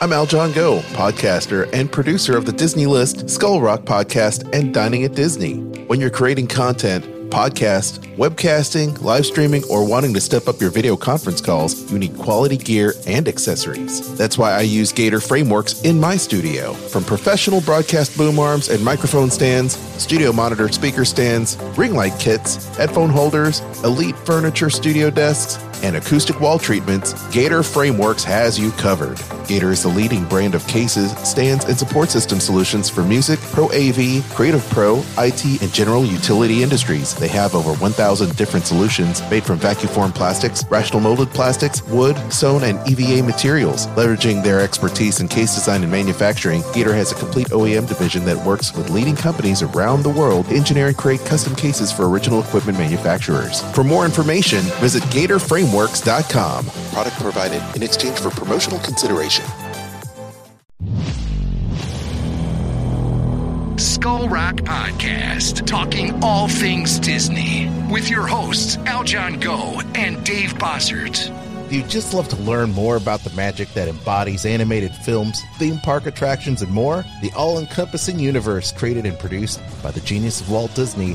I'm Aljon Go, podcaster and producer of the Disney List, Skull Rock podcast, and Dining at Disney. When you're creating content, podcast, webcasting, live streaming, or wanting to step up your video conference calls, you need quality gear and accessories. That's why I use Gator Frameworks in my studio. From professional broadcast boom arms and microphone stands, studio monitor speaker stands, ring light kits, headphone holders, elite furniture studio desks, and acoustic wall treatments, Gator Frameworks has you covered. Gator is the leading brand of cases, stands, and support system solutions for music, pro AV, creative pro, IT, and general utility industries. They have over 1,000 different solutions made from vacuum formed plastics, rotational molded plastics, wood, sewn, and EVA materials. Leveraging their expertise in case design and manufacturing, Gator has a complete OEM division that works with leading companies around the world to engineer and create custom cases for original equipment manufacturers. For more information, visit GatorFrameworks.com. Product provided in exchange for promotional consideration. Skull Rock Podcast, talking all things Disney, with your hosts Aljon Go and Dave Bossert. Do you just love to learn more about the magic that embodies animated films, theme park attractions, and more? The all encompassing universe created and produced by the genius of Walt Disney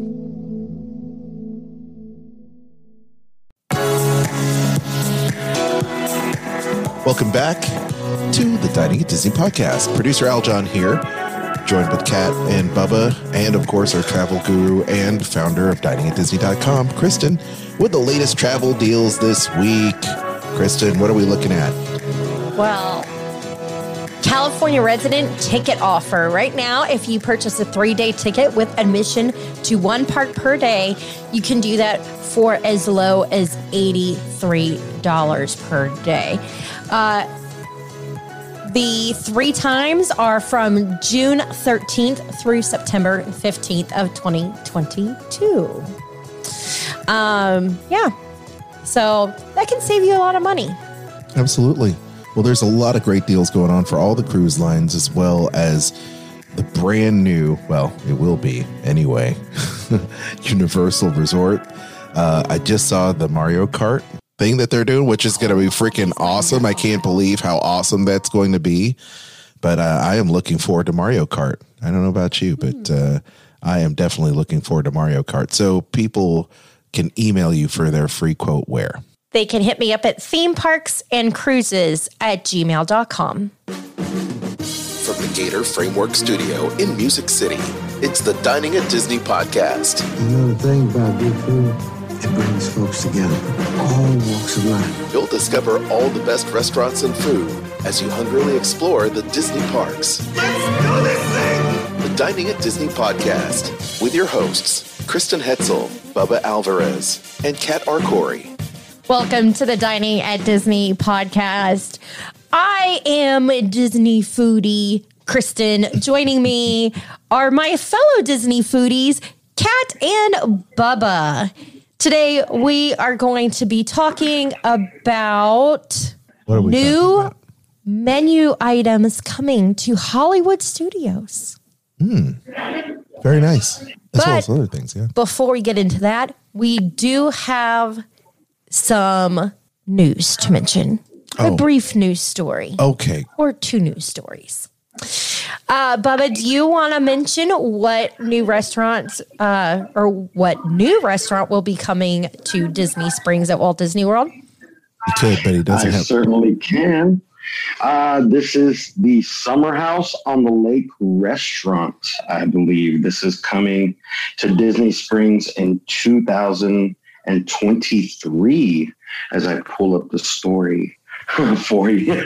Welcome back to the Dining at Disney podcast. Producer Aljon here, joined with Kat and Bubba, and of course our travel guru and founder of diningatdisney.com, Kristen, with the latest travel deals this week. Kristen, what are we looking at? Well, California resident ticket offer. Right now, if you purchase a three day ticket with admission to one park per day, you can do that for as low as $83 per day. Uh, the three times are from June 13th through September 15th of 2022. Um, yeah. So that can save you a lot of money. Absolutely. Well, there's a lot of great deals going on for all the cruise lines, as well as the brand new, well, it will be anyway, Universal Resort. Uh, I just saw the Mario Kart thing that they're doing, which is going to be freaking awesome. I can't believe how awesome that's going to be. But uh, I am looking forward to Mario Kart. I don't know about you, but uh, I am definitely looking forward to Mario Kart. So people can email you for their free quote where? They can hit me up at theme parks and cruises at gmail.com. From the Gator Framework Studio in Music City, it's the Dining at Disney podcast. Another thing about good food, it brings folks together, all walks of life. You'll discover all the best restaurants and food as you hungrily explore the Disney parks. Let's do this thing! The Dining at Disney podcast with your hosts, Kristen Hetzel, Bubba Alvarez, and Kat Arcori. Welcome to the Dining at Disney podcast. I am a Disney foodie Kristen. Joining me are my fellow Disney foodies, Kat and Bubba. Today we are going to be talking about we talking new about? menu items coming to Hollywood studios. Hmm. Very nice. As well as But- other things, yeah. Before we get into that, we do have some news to mention. a Oh. brief news story Okay. or two news stories. Uh, Bubba, do you want to mention what new restaurants uh, or what new restaurant will be coming to Disney Springs at Walt Disney World? He could, but he doesn't I have. certainly can. Uh, this is the Summer House on the Lake restaurant, I believe. This is coming to Disney Springs in 2023 as I pull up the story for you.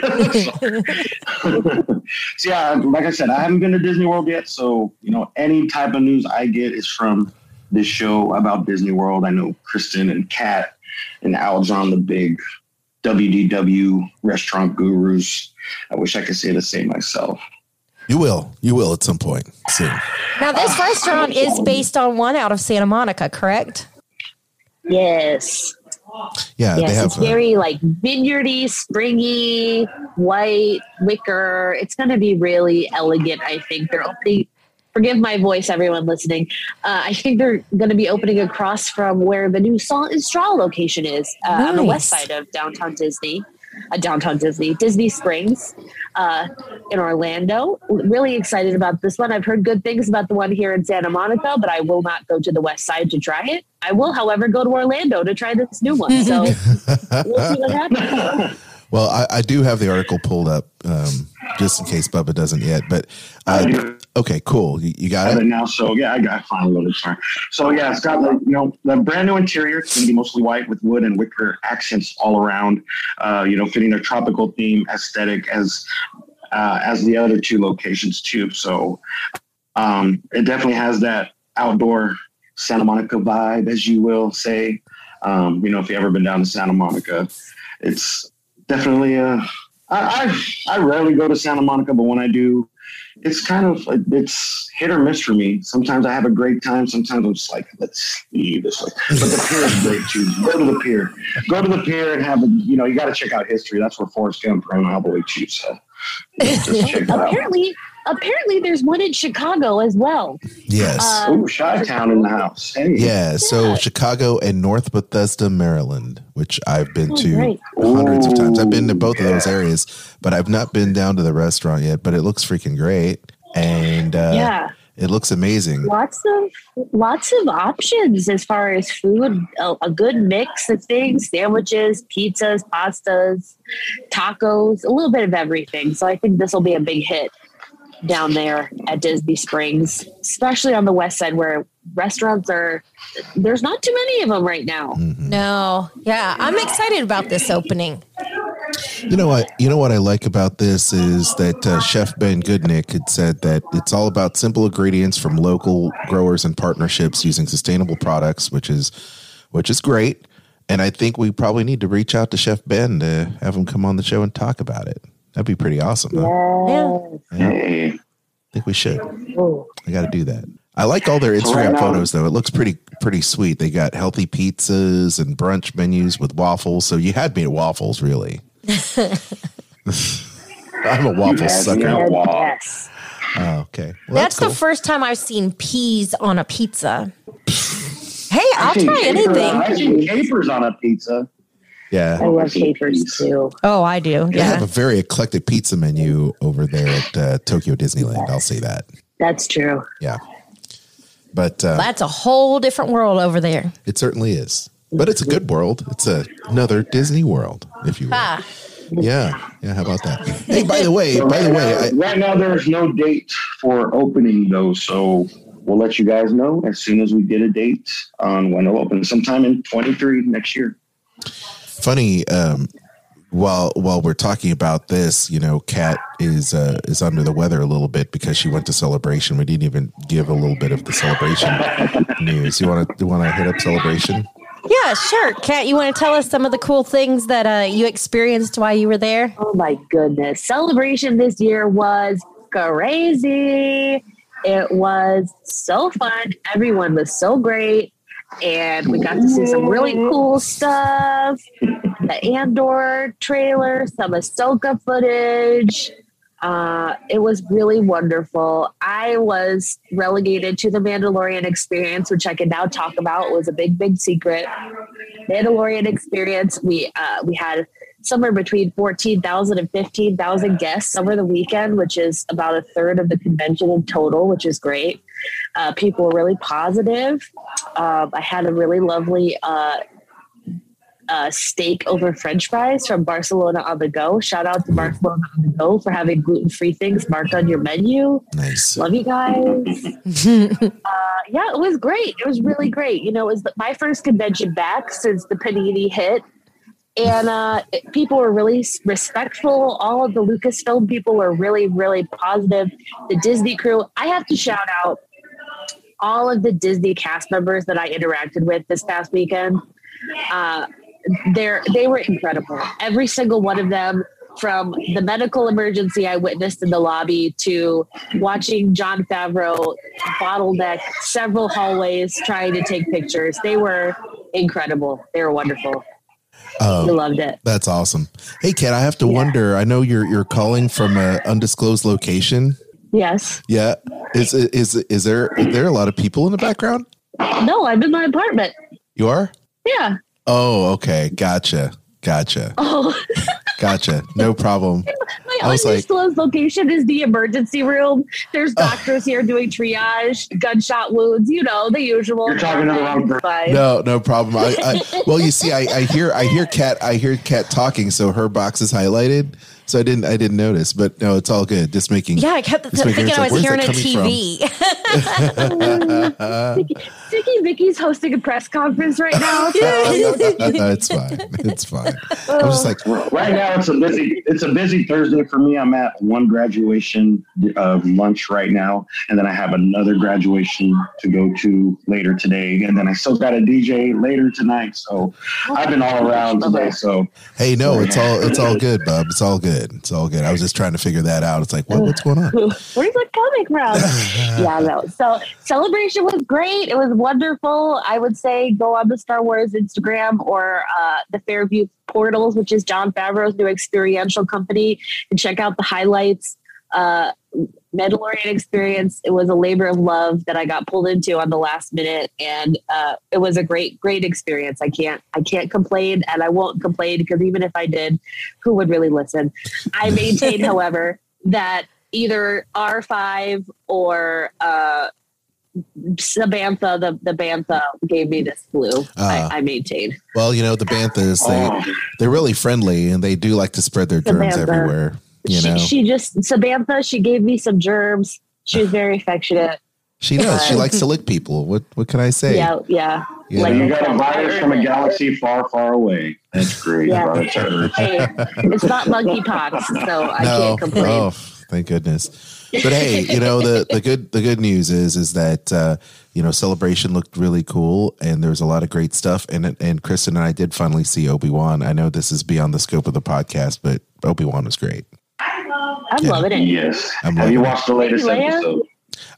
so, yeah, like I said, I haven't been to Disney World yet. So, you know, any type of news I get is from this show about Disney World. I know Kristen and Kat and Aljon, the big WDW restaurant gurus. I wish I could say the same myself. You will. You will at some point soon. Now, this restaurant is based on one out of Santa Monica, correct? Yes. Yeah, yes, they have. it's uh, very like vineyardy, springy, white wicker. It's going to be really elegant. I think they're opening. Forgive my voice, everyone listening. Uh, I think they're going to be opening across from where the new Salt and Straw location is uh, on the west side of downtown Disney, uh, downtown Disney, Disney Springs, uh, in Orlando. Really excited about this one. I've heard good things about the one here in Santa Monica, but I will not go to the west side to try it. I will, however, go to Orlando to try this new one. So we'll see what happens. well, I, I do have the article pulled up um, just in case Bubba doesn't yet. But uh, okay, cool. You, you got it it. now. So yeah, I got finally loaded. Sorry. So yeah, it's got the you know the brand new interior. It's gonna be mostly white with wood and wicker accents all around. Uh, you know, fitting a tropical theme aesthetic as uh, as the other two locations too. So um, it definitely has that outdoor Santa Monica vibe, as you will say. Um, you know, if you've ever been down to Santa Monica, it's definitely uh, I, I I rarely go to Santa Monica, but when I do, it's kind of it's hit or miss for me. Sometimes I have a great time. Sometimes I'm just like, let's leave this way. But the pier is great too. Go to the pier. Go to the pier and have a you know you got to check out history. That's where Forrest Gump ran all the cheap. So that out. apparently, apparently, there's one in Chicago as well. Yes. Uh, Ooh, Chi Town in the house. Hey. yeah. So Chicago and North Bethesda, Maryland, which I've been Oh, to great. hundreds of times. I've been to Ooh, both of those areas, but I've not been down to the restaurant yet. But it looks freaking great, and uh, yeah, it looks amazing. lots of lots of options as far as food. A, a good mix of things: sandwiches, pizzas, pastas, tacos, a little bit of everything. So I think this will be a big hit down there at Disney Springs, especially on the west side where restaurants are. There's not too many of them right now. No. Yeah, I'm excited about this opening. You know what? You know what I like about this is that uh, Chef Ben Goodnick had said that it's all about simple ingredients from local growers and partnerships using sustainable products, which is which is great. And I think we probably need to reach out to Chef Ben to have him come on the show and talk about it. That'd be pretty awesome. Huh? Yeah. Hey. I think we should. I got to do that. I like all their So right Instagram photos though. It looks pretty pretty sweet. They got healthy pizzas and brunch menus with waffles. So you had me at waffles, really. I'm a waffle had sucker. at- Wow. yes. Oh, okay. Well, That's, cool. the first time I've seen peas on a pizza. Hey, I'll I've try capers- anything. I've seen capers on a pizza. Yeah. I love capers too. Oh, I do. They have a very eclectic pizza menu over there at uh, Tokyo Disneyland. I'll say that. That's true. Yeah. But uh, That's a whole different world over there. it certainly is. But it's a good world. It's a, another Disney world, if you will. Ah, Yeah. Yeah. How about that? Hey, by the way, by the way, I, right now there's no date for opening though, so we'll let you guys know as soon as we get a date on when it'll open. Sometime in 23 next year. Funny um while while we're talking about this you know kat is uh is under the weather a little bit because she went to celebration we didn't even give a little bit of the celebration news you want to you want to hit up celebration yeah, sure. Kat, you want to tell us some of the cool things that uh, you experienced while you were there? Oh my goodness. Celebration this year was crazy. It was so fun. Everyone was so great. And we got to see some really cool stuff. The Andor trailer, some Ahsoka footage. Uh, it was really wonderful. I was relegated to the Mandalorian experience, which I can now talk about. It was a big, big secret. Mandalorian experience. We uh, we had somewhere between 14,000 and 15,000 guests over the weekend, which is about a third of the convention in total, which is great. Uh, people were really positive. Um, I had a really lovely uh, uh, steak over French fries from Barcelona on the Go. Shout out to Barcelona on the Go for having gluten free things marked on your menu. Nice. Love you guys. uh, yeah, it was great. It was really great. You know, it was the, my first convention back since the Panini hit. And uh, it- people were really respectful. All of the Lucasfilm people were really, really positive. The Disney crew, I have to shout out all of the Disney cast members that I interacted with this past weekend. Uh, they're they were incredible. Every single one of them, from the medical emergency I witnessed in the lobby to watching Jon Favreau bottleneck several hallways trying to take pictures. They were incredible. They were wonderful. Um, We loved it. That's awesome. Hey, Kat, I have to Yeah. wonder. I know you're you're calling from an undisclosed location. Yes. Yeah, is is is there is there a lot of people in the background? No, I'm in my apartment. You are. Yeah. Oh, okay. Gotcha. Gotcha. Oh, Gotcha. No problem. my I was like- undisclosed location is the emergency room. There's Oh. doctors here doing triage, gunshot wounds, you know, the usual. You're talking to the wrong person. No, no problem. I, I well, you see, I, I hear I hear Kat I hear Kat talking, so her box is highlighted. So I didn't I didn't notice, but no, it's all good. Just making Yeah, I kept Just making thinking it I like, was where's hearing a TV. Sticky, Sticky Vicky's hosting a press conference right now. So it's fine. It's fine. I'm just like Right now, it's a busy. It's a busy Thursday for me. I'm at one graduation uh, lunch right now, and then I have another graduation to go to later today, and then I still got a DJ later tonight. So I've been all around today. So Hey, no, it's all it's all good, bub. It's all good. It's all good. I was just trying to figure that out. It's like, what, what's going on? where's it coming from? yeah, no. So celebration was great. It was wonderful. I would say go on the Star Wars Instagram or uh, the Fairview Portals, which is Jon Favreau's new experiential company, and check out the highlights. Uh, Mandalorian experience. It was a labor of love that I got pulled into on the last minute, and uh, it was a great, great experience. I can't, I can't complain, and I won't complain because even if I did, who would really listen? I maintain, however, that either R five or uh, Samantha, the the Bantha, gave me this flu. Ah. I, I maintain. Well, you know, the Banthas, Oh. they they're really friendly and they do like to spread their germs Samantha. everywhere. You she, know, she just Samantha. She gave me some germs. She was very affectionate. she does. She likes to lick people. What what can I say? Yeah, yeah. You Like- know? you got a virus from a galaxy far, far away. That's great. Yeah. Hey, it's not monkeypox, so I no. can't complain. Oh, thank goodness. But hey, you know the the good the good news is is that uh, you know celebration looked really cool and there was a lot of great stuff and and Kristen and I did finally see Obi Wan. I know this is beyond the scope of the podcast, but Obi Wan was great. I'm Yeah. loving it. Yes. I'm Have you loving watched the latest Leia? episode?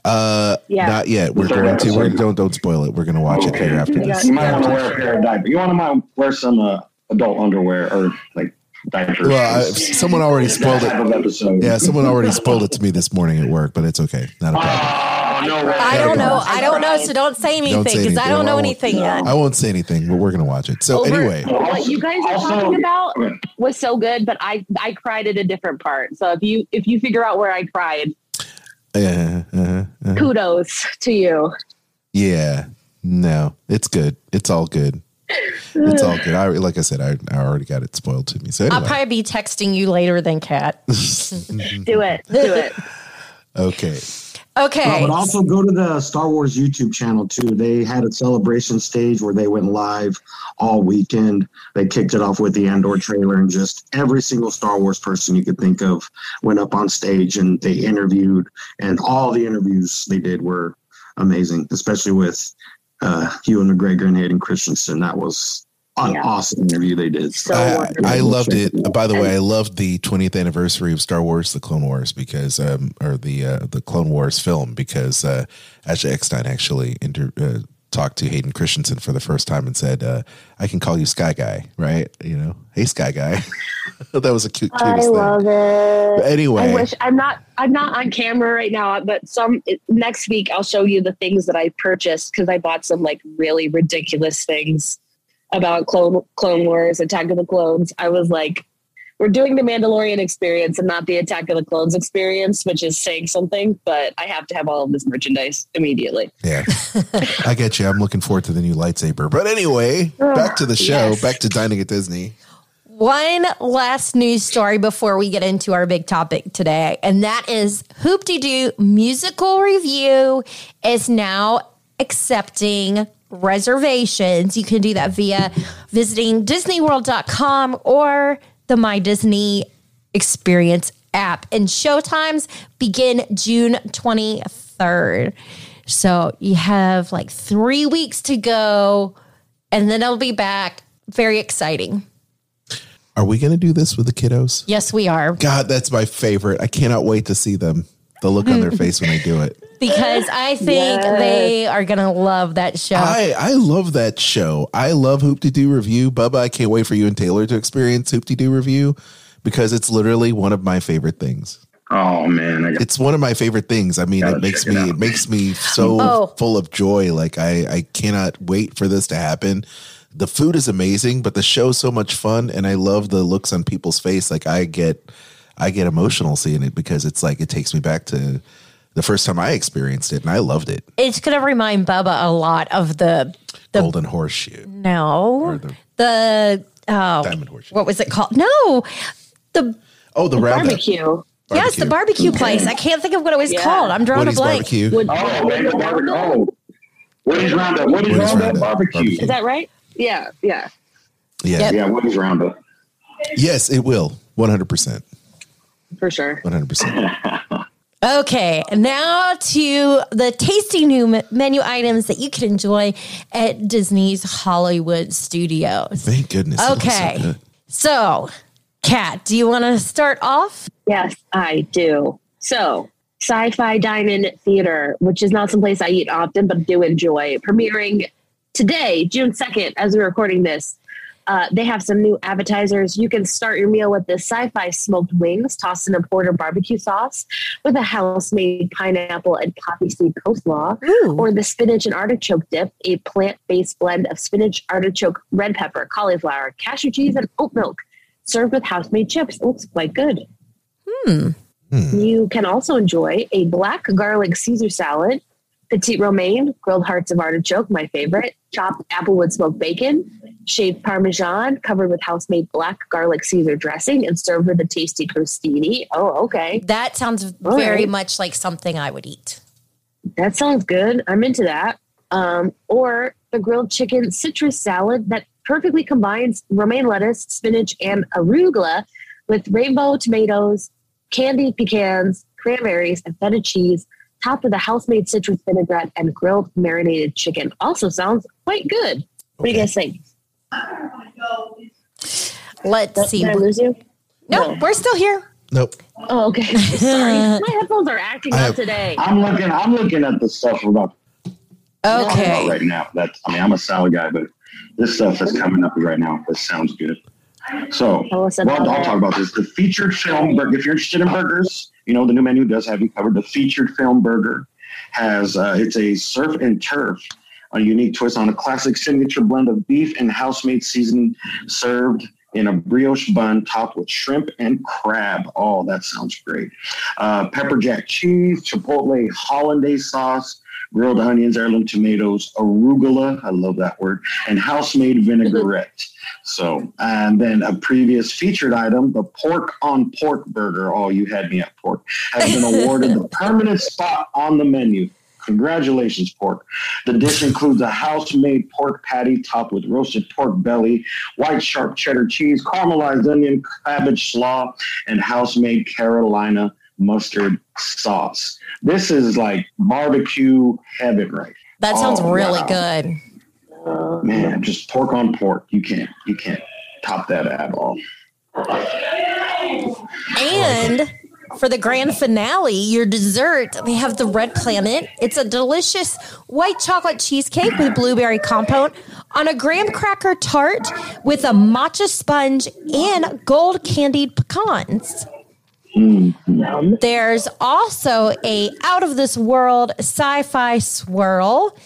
Uh, Yeah. not yet. We're The third going to. We're, don't don't spoil it. We're going to watch it here after this. You might want to wear a pair of diapers. You want to wear some uh, adult underwear or like diapers. Well, I, someone already spoiled it. Yeah, someone already spoiled it to me this morning at work, but it's okay. Not a problem. Oh, no way. I don't know. I don't know. So don't say anything because I don't I know won't. anything yet. I won't say anything, but we're going to watch it. So Over- anyway, what you guys are Also- talking about was so good, but I I cried at a different part. So if you if you figure out where I cried, uh, uh, uh, kudos to you. yeah, no, it's good. It's all good. It's all good. I like I said, I, I already got it spoiled to me. So I'll probably be texting you later than Kat. Do it. Do it. okay. Okay. Uh, but also go to the Star Wars YouTube channel too. They had a celebration stage where they went live all weekend. They kicked it off with the Andor trailer, and just every single Star Wars person you could think of went up on stage and they interviewed. And all the interviews they did were amazing, especially with uh, Ewan McGregor and Hayden Christensen. That was an Yeah. awesome interview they did. So I. I loved it. By the way, I loved the 20th anniversary of Star Wars: The Clone Wars because, um, or the uh, the Clone Wars film because uh, Ashley Eckstein actually inter- uh, talked to Hayden Christensen for the first time and said, uh, "I can call you Sky Guy, right? You know, hey Sky Guy." that was a cute, I love thing. it. But anyway, I wish I'm not I'm not on camera right now, but some next week I'll show you the things that I purchased because I bought some like really ridiculous things about Clone Clone Wars, Attack of the Clones. I was like, we're doing the Mandalorian experience and not the Attack of the Clones experience, which is saying something. But I have to have all of this merchandise immediately. Yeah, I get you. I'm looking forward to the new lightsaber. But anyway, oh, back to the show. yes. Back to dining at Disney. One last news story before we get into our big topic today, and that is Hoop De Doo Musical Review is now accepting reservations. You can do that via visiting DisneyWorld.com or the My Disney Experience app. And showtimes begin June 23rd. So you have like three weeks to go, and then I'll be back. Very exciting. Are we going to do this with the kiddos? Yes, we are. God, that's my favorite. I cannot wait to see them. The look on their face when they do it. Because I think Yes. they are going to love that show. I I love that show. I love Hoop-Dee-Doo Revue. Bubba, I can't wait for you and Taylor to experience Hoop-Dee-Doo Revue because it's literally one of my favorite things. Oh man, got It's one of my favorite things. I mean, Gotta it makes check it me out. it makes me so Oh. full of joy. Like I I cannot wait for this to happen. The food is amazing, but the show's so much fun and I love the looks on people's face. Like I get I get emotional seeing it because it's like it takes me back to the first time I experienced it and I loved it. it's going to remind Bubba a lot of the the Golden Horseshoe. no Or the the oh Diamond Horseshoe. what was it called? No, the Oh, the roundup. Barbecue. yes the barbecue place. I can't think of what it was Yeah. called. I'm drawing Woody's a blank. barbecue. Would, Oh, would barbecue. Roundup? Oh, Woody's Roundup. Woody's, Woody's Roundup, Roundup barbecue. barbecue. Is that right? Yeah, yeah, Yeah. Yep. Yeah, Woody's Roundup. Yes, it will. 100%. For sure. 100%. Okay, now to the tasty new menu items that you can enjoy at Disney's Hollywood Studios. Thank goodness. it looks so Okay. So, Kat, do you want to start off? Yes, I do. So, Sci Fi Dine In Theater, which is not someplace I eat often, but do enjoy, premiering today, June 2nd, as we're recording this. Uh, they have some new appetizers. You can start your meal with the sci fi smoked wings tossed in a porter barbecue sauce with a house made pineapple and poppy seed coleslaw, Ooh. or the spinach and artichoke dip, a plant based blend of spinach, artichoke, red pepper, cauliflower, cashew cheese, and oat milk, served with house made chips. It looks quite good. You can also enjoy a black garlic Caesar salad, petite romaine, grilled hearts of artichoke, my favorite, chopped applewood smoked bacon, shaved parmesan covered with house-made black garlic Caesar dressing, and served with a tasty crostini. Oh, okay, That sounds All very right. much like something I would eat. that sounds good. I'm into that. Um, or the grilled chicken citrus salad that perfectly combines romaine lettuce, spinach, and arugula with rainbow tomatoes, candied pecans, cranberries, and feta cheese, topped with a house-made citrus vinaigrette and grilled marinated chicken. Also sounds quite good. What do you guys think? Let's see. Did I lose you? No, we're still here. Nope. Oh, okay. Sorry, my headphones are acting I up today. I'm looking. I'm looking at the stuff we're about to talk about Okay. right now. That's. I mean, I'm a salad guy, but this stuff that's coming up right now. This sounds good. So, well, I'll talk about this. The featured film burger. If you're interested in burgers, you know the new menu does have you covered. The featured film burger has uh, it's a surf and turf, a unique twist on a classic signature blend of beef and house-made seasoning, served in a brioche bun topped with shrimp and crab. Oh, that sounds great. Uh, pepper jack cheese, chipotle hollandaise sauce, grilled onions, heirloom tomatoes, arugula. I love that word, and house-made vinaigrette. So, and then a previous featured item, the pork on pork burger. Oh, you had me at pork. Has been awarded the permanent spot on the menu. Congratulations, pork. The dish includes a house made pork patty topped with roasted pork belly, white sharp cheddar cheese, caramelized onion, cabbage slaw, and house made Carolina mustard sauce. This is like barbecue heaven, right? That sounds Oh, really wow. good. Uh, Man, just pork on pork. You can't, you can't top that at all. And for the grand finale, your dessert, they have the Red Planet. It's a delicious white chocolate cheesecake with blueberry compote on a graham cracker tart with a matcha sponge and gold candied pecans. There's also a out of this world sci-fi swirl.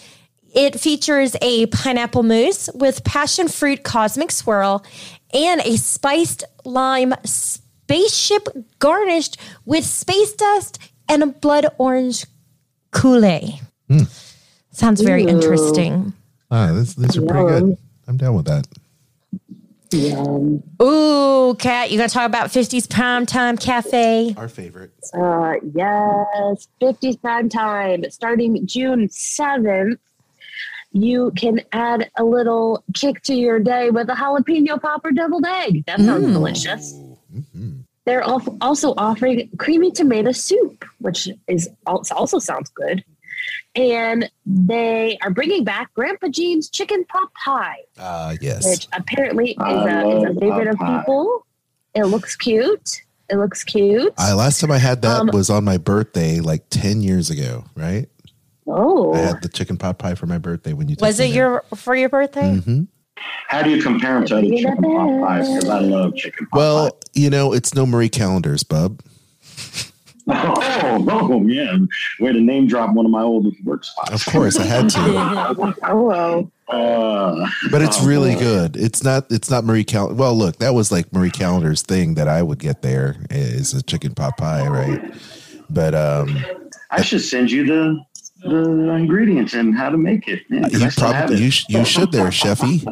It features a pineapple mousse with passion fruit cosmic swirl and a spiced lime spaceship garnished with space dust and a blood orange Kool-Aid. Sounds very Ooh. interesting. Ah, this, these are pretty good. I'm down with that. Yum. Ooh, Kat, you gonna talk about 50s Primetime Cafe? Our favorite. Uh, yes, 50s prime time starting June 7th. You can add a little kick to your day with a jalapeno popper deviled egg. That sounds delicious. They're also offering creamy tomato soup, which is also, also sounds good. And they are bringing back Grandpa Jean's chicken pot pie, Ah, yes. which apparently is I a, is a favorite of people. It looks cute. It looks cute. I last time I had that Um, was on my birthday, like ten years ago. Right? Oh, I had the chicken pot pie for my birthday when you. Was it me there. your for your birthday? Mhm. How do you compare them to other chicken pot pies? Because I love chicken pot Well, pie. you know, it's no Marie Callender's, bub. Oh, oh, yeah. Way to name drop one of my old work spots. Of course, I had to. oh, Uh, But it's oh, really boy. good. It's not. It's not Marie Cal. Well, look, that was like Marie Callender's thing that I would get there is a chicken pot pie, right? But um, I should send you the the ingredients and how to make it. Yeah, 'cause you probably you, sh- you should there, Chefy.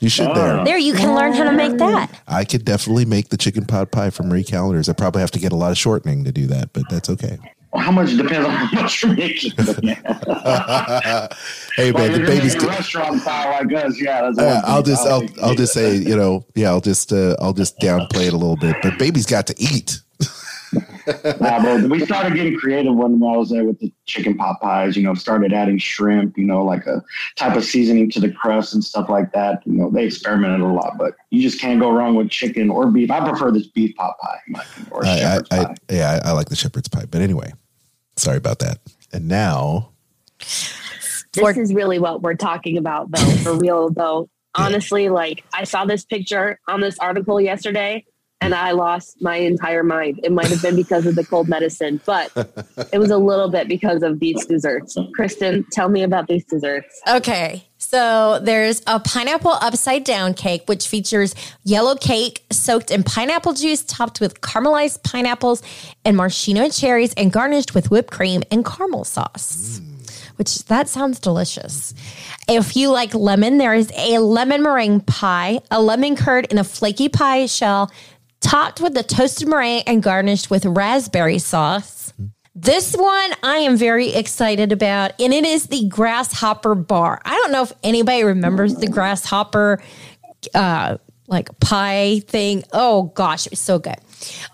You should Oh. there. There, you can learn how to make that. I could definitely make the chicken pot pie from Marie Callender's. I probably have to get a lot of shortening to do that, but that's okay. Well, how much depends on how much you're making. Yeah. hey Well, man, the baby's. making restaurant style like us. Yeah, that's Uh, I'll just I'll I'll just say you know yeah I'll just uh, I'll just downplay it a little bit, but baby's got to eat. Nah, but we started getting creative when I was there with the chicken pot pies. You know, started adding shrimp. You know, like a type of seasoning to the crust and stuff like that. You know, they experimented a lot, but you just can't go wrong with chicken or beef. I prefer this beef pot pie, in my opinion, or I, I, shepherd's I pie. yeah I, I like the shepherd's pie, but anyway, sorry about that. And now this is really what we're talking about, though. For real, though. Honestly, like I saw this picture on this article yesterday, and I lost my entire mind. It might have been because of the cold medicine, but it was a little bit because of these desserts. Kristen, tell me about these desserts. Okay. So there's a pineapple upside down cake, which features yellow cake soaked in pineapple juice, topped with caramelized pineapples and maraschino cherries, and garnished with whipped cream and caramel sauce. Which that sounds delicious. If you like lemon, there is a lemon meringue pie, a lemon curd in a flaky pie shell, topped with the toasted meringue and garnished with raspberry sauce. This one I am very excited about, and it is the grasshopper bar. I don't know if anybody remembers the grasshopper uh like pie thing. Oh gosh, it was so good.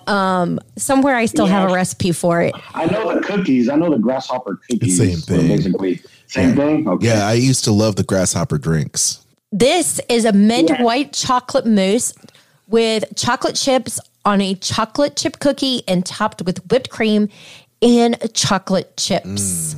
Um somewhere I still have a recipe for it. I know the cookies. I know the grasshopper cookies. Same thing. Basically, same thing. Okay. yeah, I used to love the grasshopper drinks. This is a mint Yeah. white chocolate mousse with chocolate chips on a chocolate chip cookie and topped with whipped cream and chocolate chips.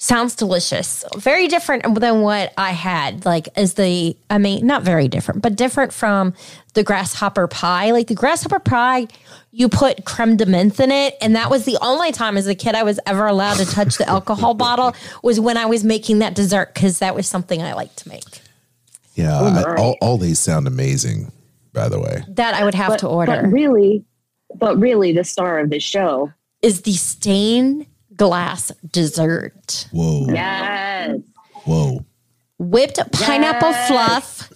Sounds delicious. Very different than what I had. Like, as the, I mean, not very different, but different from the grasshopper pie. Like, the grasshopper pie, you put creme de menthe in it. And that was the only time as a kid I was ever allowed to touch the alcohol bottle was when I was making that dessert because that was something I liked to make. Yeah, I, all, all these sound amazing. By the way, That I would have But, to order. but really, but really, the star of this show. is the stained glass dessert. whoa, Yes. whoa, Whipped pineapple Yes. fluff,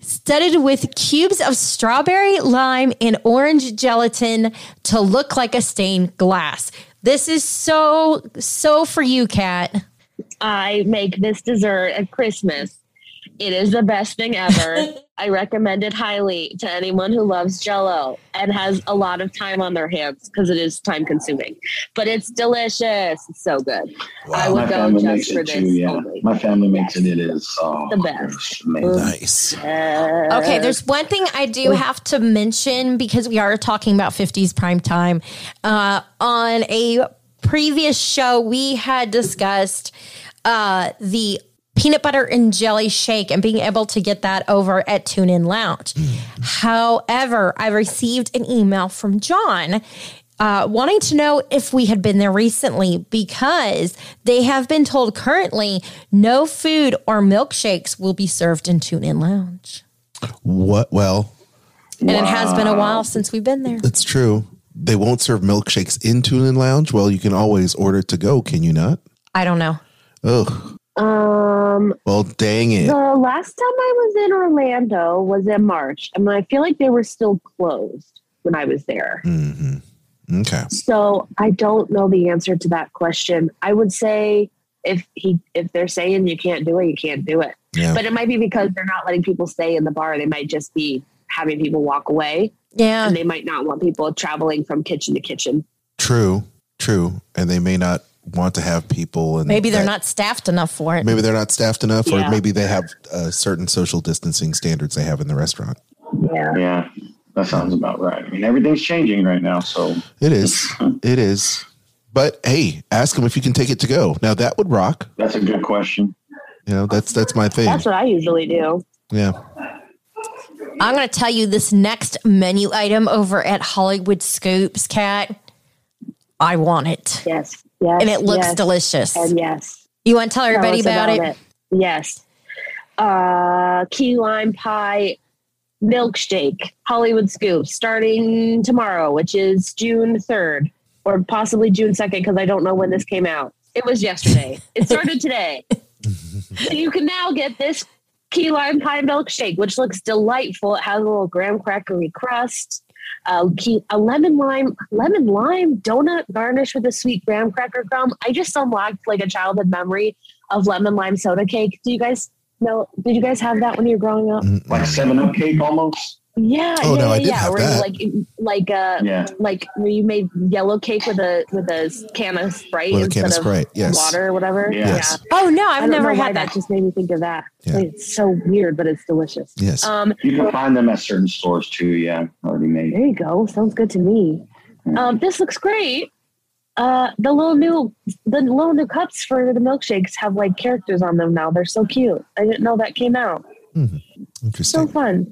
studded with cubes of strawberry, lime, and orange gelatin to look like a stained glass. This is so, so for you, Kat. I make this dessert at Christmas. It is the best thing ever. I recommend it highly to anyone who loves Jello and has a lot of time on their hands because it is time consuming. But it's delicious. It's so good. I My go family makes just for it this too. Yeah, only. my family makes it. It is so The best. nice. Uh, Okay, there's one thing I do have to mention because we are talking about 50s prime time. Uh, on a previous show, we had discussed uh, the peanut butter and jelly shake and being able to get that over at Tune In Lounge. However, I received an email from John. Uh, wanting to know if we had been there recently because they have been told currently no food or milkshakes will be served in Tune In Lounge. What? Well, And it has been a while since we've been there. That's true. They won't serve milkshakes in Tune In Lounge. Well, you can always order to go, can you not? I don't know. Oh, Um, well, dang it. the last time I was in Orlando was in March, and I feel like they were still closed when I was there. hmm Okay. So I don't know the answer to that question. I would say if he if they're saying you can't do it, you can't do it. Yeah. But it might be because they're not letting people stay in the bar. They might just be having people walk away, Yeah. and they might not want people traveling from kitchen to kitchen. True. True. And they may not want to have people and Maybe they're that- not staffed enough for it. Maybe they're not staffed enough, or maybe they have uh, certain social distancing standards they have in the restaurant. Yeah. Yeah, that sounds about right. I mean, everything's changing right now, so It is. It is. But hey, ask them if you can take it to go. Now that would rock. that's a good question. You know, that's that's my thing. That's what I usually do. Yeah. I'm going to tell you this next menu item over at Hollywood Scoops, Kat. I want it. Yes. Yes. And it looks yes, delicious. And yes. You want to tell Tell everybody us about, it? Yes. Uh, key lime pie milkshake, Hollywood Scoop, starting tomorrow, which is June 3rd or possibly June 2nd, because I don't know when this came out. It was yesterday. it started today. so you can now get this key lime pie milkshake, which looks delightful. It has a little graham crackery crust. Uh, a lemon lime lemon lime donut garnished with a sweet graham cracker crumb. I just unlocked like a childhood memory of lemon lime soda cake. Do you guys know? Did you guys have that when you were growing up? Like Seven Up cake, almost. Yeah, Oh, yeah, no, I yeah, did yeah. have Where you, that. like like uh Yeah. like where you made yellow cake with a with a can of Sprite With a instead can of of Sprite, yes. water or whatever. Yeah. Yes. Oh, no, I I've never had that. that. just made me think of that. Yeah. It's so weird, but it's delicious. Yes. Um, You can find them at certain stores too. Yeah, already made. there you go. Sounds good to me. Um, this looks great. Uh, the little new the little new cups for the milkshakes have like characters on them now. They're so cute. I didn't know that came out. So Interesting. So fun.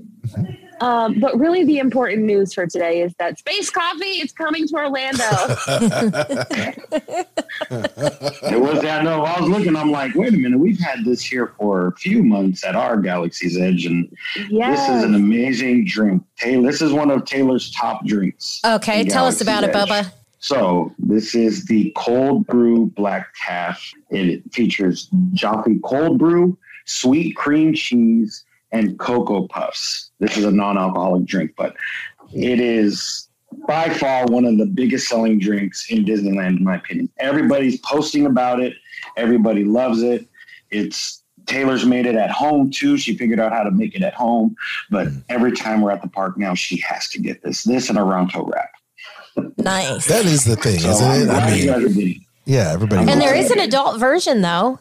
Um, but really, the important news for today is that Space Coffee is coming to Orlando. It was that. No, I was looking. I'm like, wait a minute. We've had this here for a few months at our Galaxy's Edge, and yes. this is an amazing drink. Taylor, this is one of Taylor's top drinks. Okay, in tell us about it, Bubba. So this is the cold brew black caf. It features Joffrey cold brew, sweet cream cheese, and cocoa puffs. This is a non-alcoholic drink, but it is by far one of the biggest selling drinks in Disneyland, in my opinion. Everybody's posting about it. Everybody loves it. It's Taylor's made it at home too. She figured out how to make it at home. But mm. every time we're at the park now, she has to get this. This and a Ronto wrap. Nice. That is the thing, So isn't I'm it? I mean, guys are getting it. yeah, everybody. And there is loves an adult version, though.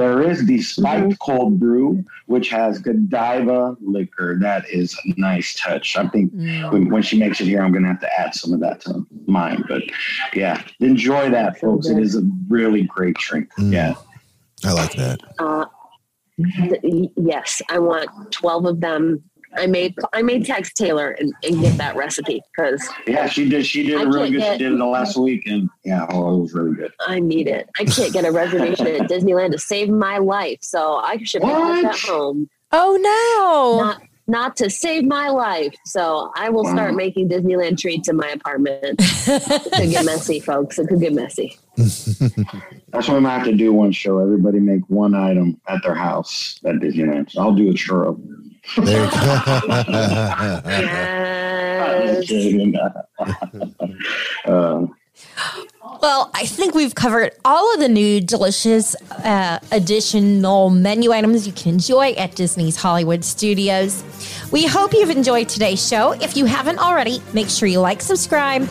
There is the spiked cold brew, which has Godiva liquor. That is a nice touch. I think when, when she makes it here, I'm going to have to add some of that to mine. But yeah, enjoy that, folks. It is a really great drink. Mm. Yeah. I like that. Uh, th- yes, I want twelve of them. I made I made text Taylor and, and get that recipe because Yeah, she did. She did I a really good. get- She did it the last week, and yeah, oh, it was really good. I need it. I can't get a reservation at Disneyland to save my life, so I should make this at home. Oh, no. Not not to save my life. So I will start making Disneyland treats in my apartment. it could get messy, folks. It could get messy. That's what I'm gonna have to do one show. Everybody make one item at their house at Disneyland. So I'll do a churro. There you go. Yes. Kidding. uh, Well, I think we've covered all of the new delicious uh, additional menu items you can enjoy at Disney's Hollywood Studios. We hope you've enjoyed today's show. If you haven't already, make sure you like, subscribe,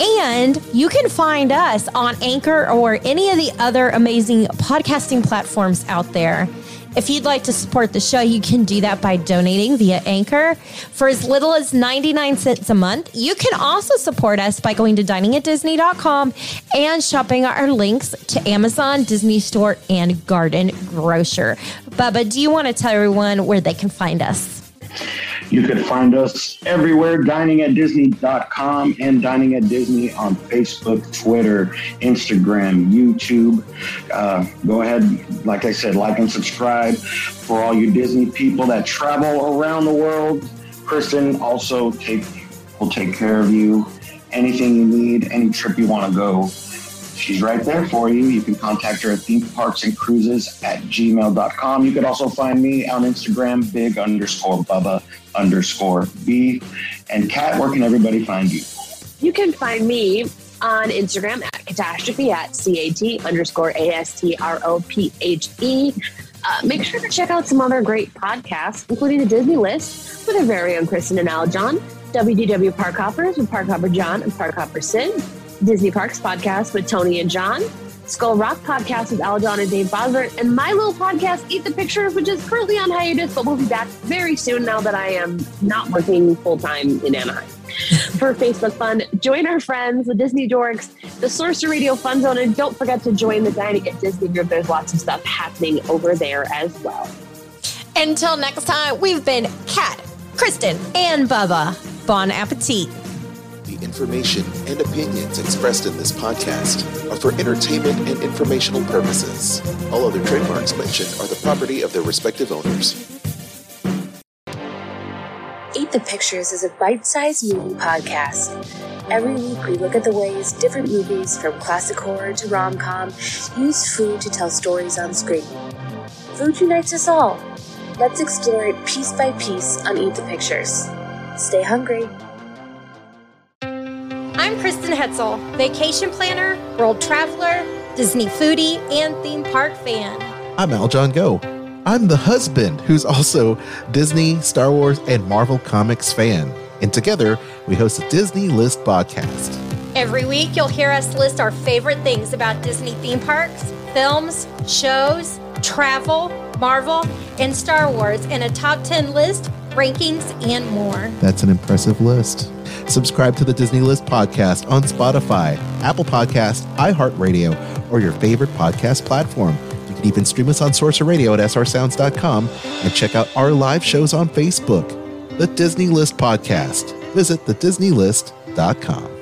and you can find us on Anchor or any of the other amazing podcasting platforms out there. If you'd like to support the show, you can do that by donating via Anchor for as little as 99 cents a month. You can also support us by going to diningatdisney.com and shopping our links to Amazon, Disney Store, and Garden Grocer. Bubba, do you want to tell everyone where they can find us? You could find us everywhere, diningatdisney.com and Dining at Disney on Facebook, Twitter, Instagram, YouTube. Uh, go ahead, like I said, like and subscribe for all you Disney people that travel around the world. Kristen also take will take care of you. Anything you need, any trip you want to go, she's right there for you. You can contact her at theme parks and cruises at gmail.com. You could also find me on Instagram, big underscore Bubba underscore B. And Kat, where can everybody find you? You can find me on Instagram at catastrophe at cat underscore a s t r o p h e. Uh, make sure to check out some other great podcasts, including the Disney List with our very own Kristen and Aljon, WDW Park Hoppers with Park Hopper John and Park Hopper Sid, Disney Parks Podcast with Tony and John, Skull Rock Podcast with Aljon and Dave Bosworth, and my little podcast, Eat the Pictures, which is currently on hiatus, but we'll be back very soon now that I am not working full time in Anaheim. For Facebook Fun, join our friends, the Disney Dorks, the Sorcerer Radio Fun Zone, and don't forget to join the Dining at Disney group. There's lots of stuff happening over there as well. Until next time, we've been Kat, Kristen, and Bubba. Bon appetit. Information and opinions expressed in this podcast are for entertainment and informational purposes. All other trademarks mentioned are the property of their respective owners. Eat the Pictures is a bite sized movie podcast. Every week, we look at the ways different movies, from classic horror to rom com, use food to tell stories on screen. Food unites us all. Let's explore it piece by piece on Eat the Pictures. Stay hungry. I'm Kristen Hetzel, vacation planner, world traveler, Disney foodie, and theme park fan. I'm Aljon Go. I'm the husband who's also Disney, Star Wars, and Marvel Comics fan. And together, we host a Disney List podcast. Every week, you'll hear us list our favorite things about Disney theme parks, films, shows, travel, Marvel, and Star Wars in a top 10 list, rankings, and more. That's an impressive list. Subscribe to the Disney List podcast on Spotify, Apple Podcast, iHeartRadio, or your favorite podcast platform. You can even stream us on Sorcerer Radio at srsounds.com and check out our live shows on Facebook. The Disney List podcast. Visit thedisneylist.com.